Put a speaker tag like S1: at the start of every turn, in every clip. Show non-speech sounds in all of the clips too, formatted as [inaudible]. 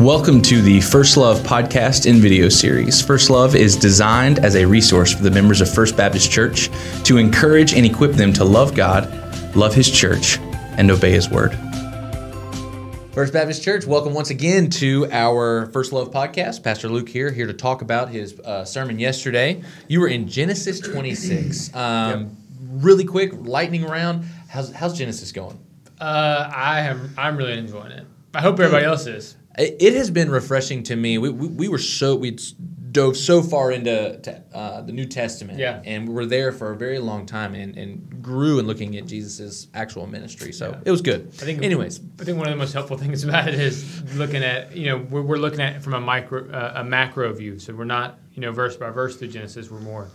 S1: Welcome to the First Love podcast and video series. First Love is designed as a resource for the members of First Baptist Church to encourage and equip them to love God, love His church, and obey His word. First Baptist Church, welcome once again to our First Love podcast. Pastor Luke here, here to talk about his uh, sermon yesterday. You were in Genesis 26. [clears throat] Um, yep. Really quick, lightning round. How's, how's Genesis going?
S2: Uh, I am. I'm really enjoying it. I hope everybody else is
S1: it has been refreshing to me. We, we, we were so we dove so far into te- uh, the New Testament,
S2: yeah.
S1: and we were there for a very long time and, and grew in looking at Jesus's actual ministry. So yeah. it was good. I think, anyways,
S2: I think one of the most helpful [laughs] things about it is looking at you know we're, we're looking at from a micro uh, a macro view. So we're not you know verse by verse through Genesis. We're more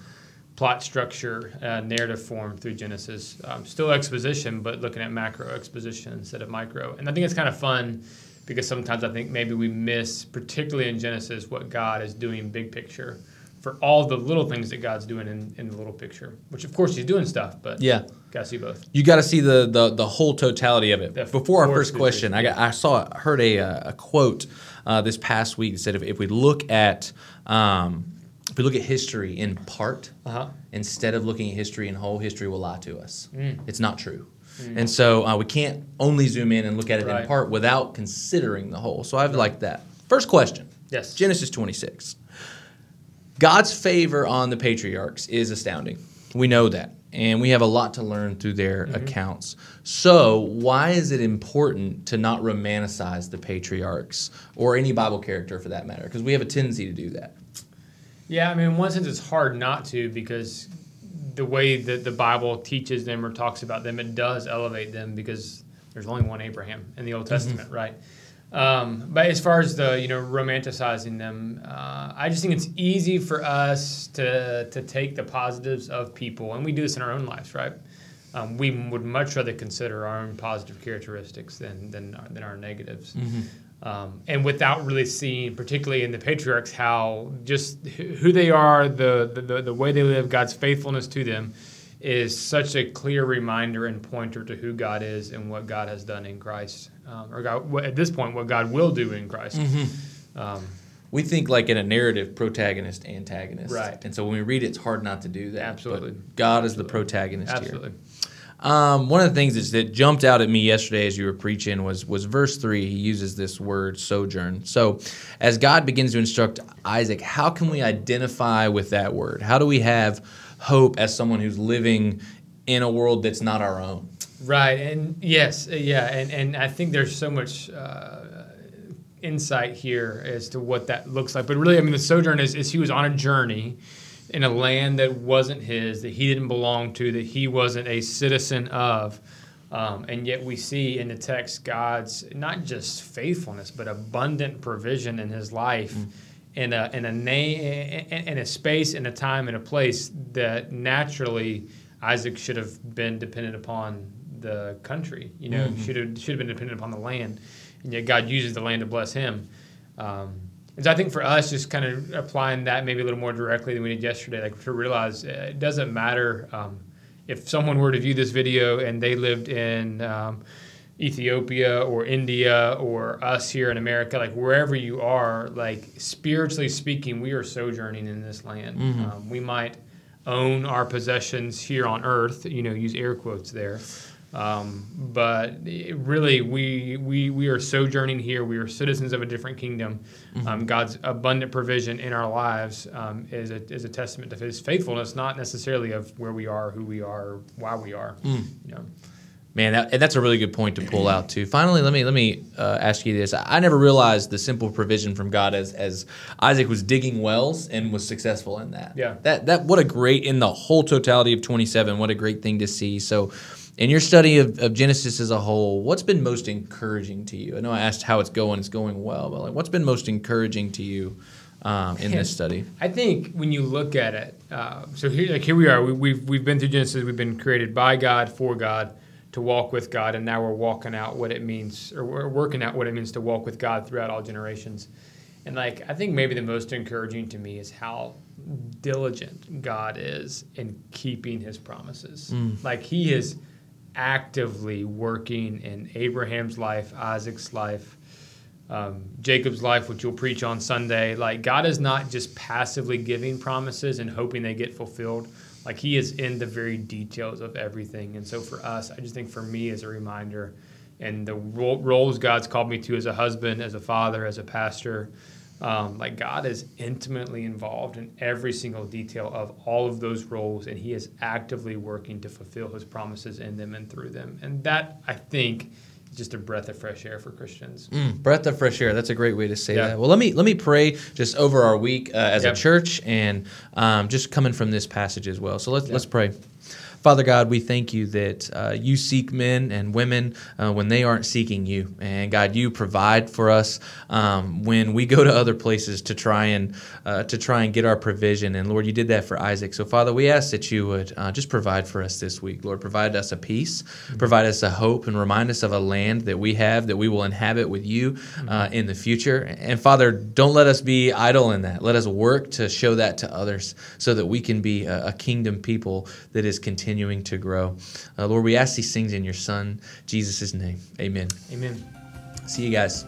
S2: plot structure, uh, narrative form through Genesis. Um, still exposition, but looking at macro exposition instead of micro. And I think it's kind of fun because sometimes I think maybe we miss, particularly in Genesis, what God is doing big picture for all the little things that God's doing in, in the little picture. Which of course He's doing stuff, but
S1: yeah,
S2: gotta see both.
S1: You got to see the, the the whole totality of it. The Before our first question, I got I saw heard a a quote uh, this past week that said if, if we look at um, if we look at history in part uh-huh. instead of looking at history in whole, history will lie to us. Mm. It's not true. Mm-hmm. And so uh, we can't only zoom in and look at it right. in part without considering the whole. So I've right. liked that. First question.
S2: Yes.
S1: Genesis 26. God's favor on the patriarchs is astounding. We know that. And we have a lot to learn through their mm-hmm. accounts. So, why is it important to not romanticize the patriarchs or any Bible character for that matter? Because we have a tendency to do that.
S2: Yeah, I mean, in one sense, it's hard not to because the way that the Bible teaches them or talks about them, it does elevate them because there's only one Abraham in the Old mm-hmm. Testament, mm-hmm. right? Um, but as far as the you know romanticizing them, uh, I just think it's easy for us to to take the positives of people, and we do this in our own lives, right? Um, we would much rather consider our own positive characteristics than than, than our negatives. Mm-hmm. Um, and without really seeing, particularly in the patriarchs, how just who they are, the, the, the way they live, God's faithfulness to them, is such a clear reminder and pointer to who God is and what God has done in Christ, um, or God, at this point, what God will do in Christ. Mm-hmm. Um,
S1: we think like in a narrative, protagonist, antagonist,
S2: right?
S1: And so when we read it, it's hard not to do that.
S2: Absolutely,
S1: but God
S2: Absolutely.
S1: is the protagonist here.
S2: Absolutely.
S1: here. Um, one of the things that jumped out at me yesterday as you were preaching was was verse three. He uses this word sojourn. So, as God begins to instruct Isaac, how can we identify with that word? How do we have hope as someone who's living in a world that's not our own?
S2: Right, and yes, uh, yeah, and and I think there's so much. Uh, insight here as to what that looks like but really i mean the sojourn is, is he was on a journey in a land that wasn't his, that he didn't belong to, that he wasn't a citizen of. Um, and yet we see in the text God's not just faithfulness, but abundant provision in his life. Mm. In a in a name in a space in a time in a place that naturally Isaac should have been dependent upon the country. You know, mm-hmm. should have should have been dependent upon the land, and yet God uses the land to bless him. Um, and so I think for us, just kind of applying that maybe a little more directly than we did yesterday, like to realize uh, it doesn't matter um, if someone were to view this video and they lived in um, Ethiopia or India or us here in America, like wherever you are, like spiritually speaking, we are sojourning in this land. Mm-hmm. Um, we might own our possessions here on earth, you know, use air quotes there. Um, but really, we, we, we are sojourning here. We are citizens of a different kingdom. Mm-hmm. Um, God's abundant provision in our lives um, is, a, is a testament to His faithfulness, not necessarily of where we are, who we are, why we are. Mm. You know.
S1: Man, that, and that's a really good point to pull out too. Finally, let me let me uh, ask you this: I never realized the simple provision from God as as Isaac was digging wells and was successful in that.
S2: Yeah,
S1: that that what a great in the whole totality of twenty seven. What a great thing to see. So, in your study of, of Genesis as a whole, what's been most encouraging to you? I know I asked how it's going. It's going well, but like, what's been most encouraging to you um, in this study?
S2: I think when you look at it, uh, so here, like here we are. We, we've we've been through Genesis. We've been created by God, for God, to walk with God, and now we're walking out what it means, or we're working out what it means to walk with God throughout all generations. And like I think maybe the most encouraging to me is how diligent God is in keeping His promises. Mm. Like He is actively working in Abraham's life, Isaac's life, um, Jacob's life, which you'll preach on Sunday. Like God is not just passively giving promises and hoping they get fulfilled. Like He is in the very details of everything. And so for us, I just think for me as a reminder, and the roles God's called me to as a husband, as a father, as a pastor, um, like God is intimately involved in every single detail of all of those roles, and He is actively working to fulfill His promises in them and through them. And that I think just a breath of fresh air for Christians.
S1: Mm, breath of fresh air. That's a great way to say yeah. that. Well, let me let me pray just over our week uh, as a church and um, just coming from this passage as well. So let's let's pray. Father God, we thank you that uh, you seek men and women uh, when they aren't seeking you. And God, you provide for us um, when we go to other places to try and uh, to try and get our provision. And Lord, you did that for Isaac. So Father, we ask that you would uh, just provide for us this week. Lord, provide us a peace, mm-hmm. provide us a hope, and remind us of a land that we have that we will inhabit with you mm-hmm. uh, in the future. And Father, don't let us be idle in that. Let us work to show that to others so that we can be a, a kingdom people that is continuing continuing to grow. Uh, Lord, we ask these things in your Son, Jesus' name. Amen.
S2: Amen.
S1: See you guys.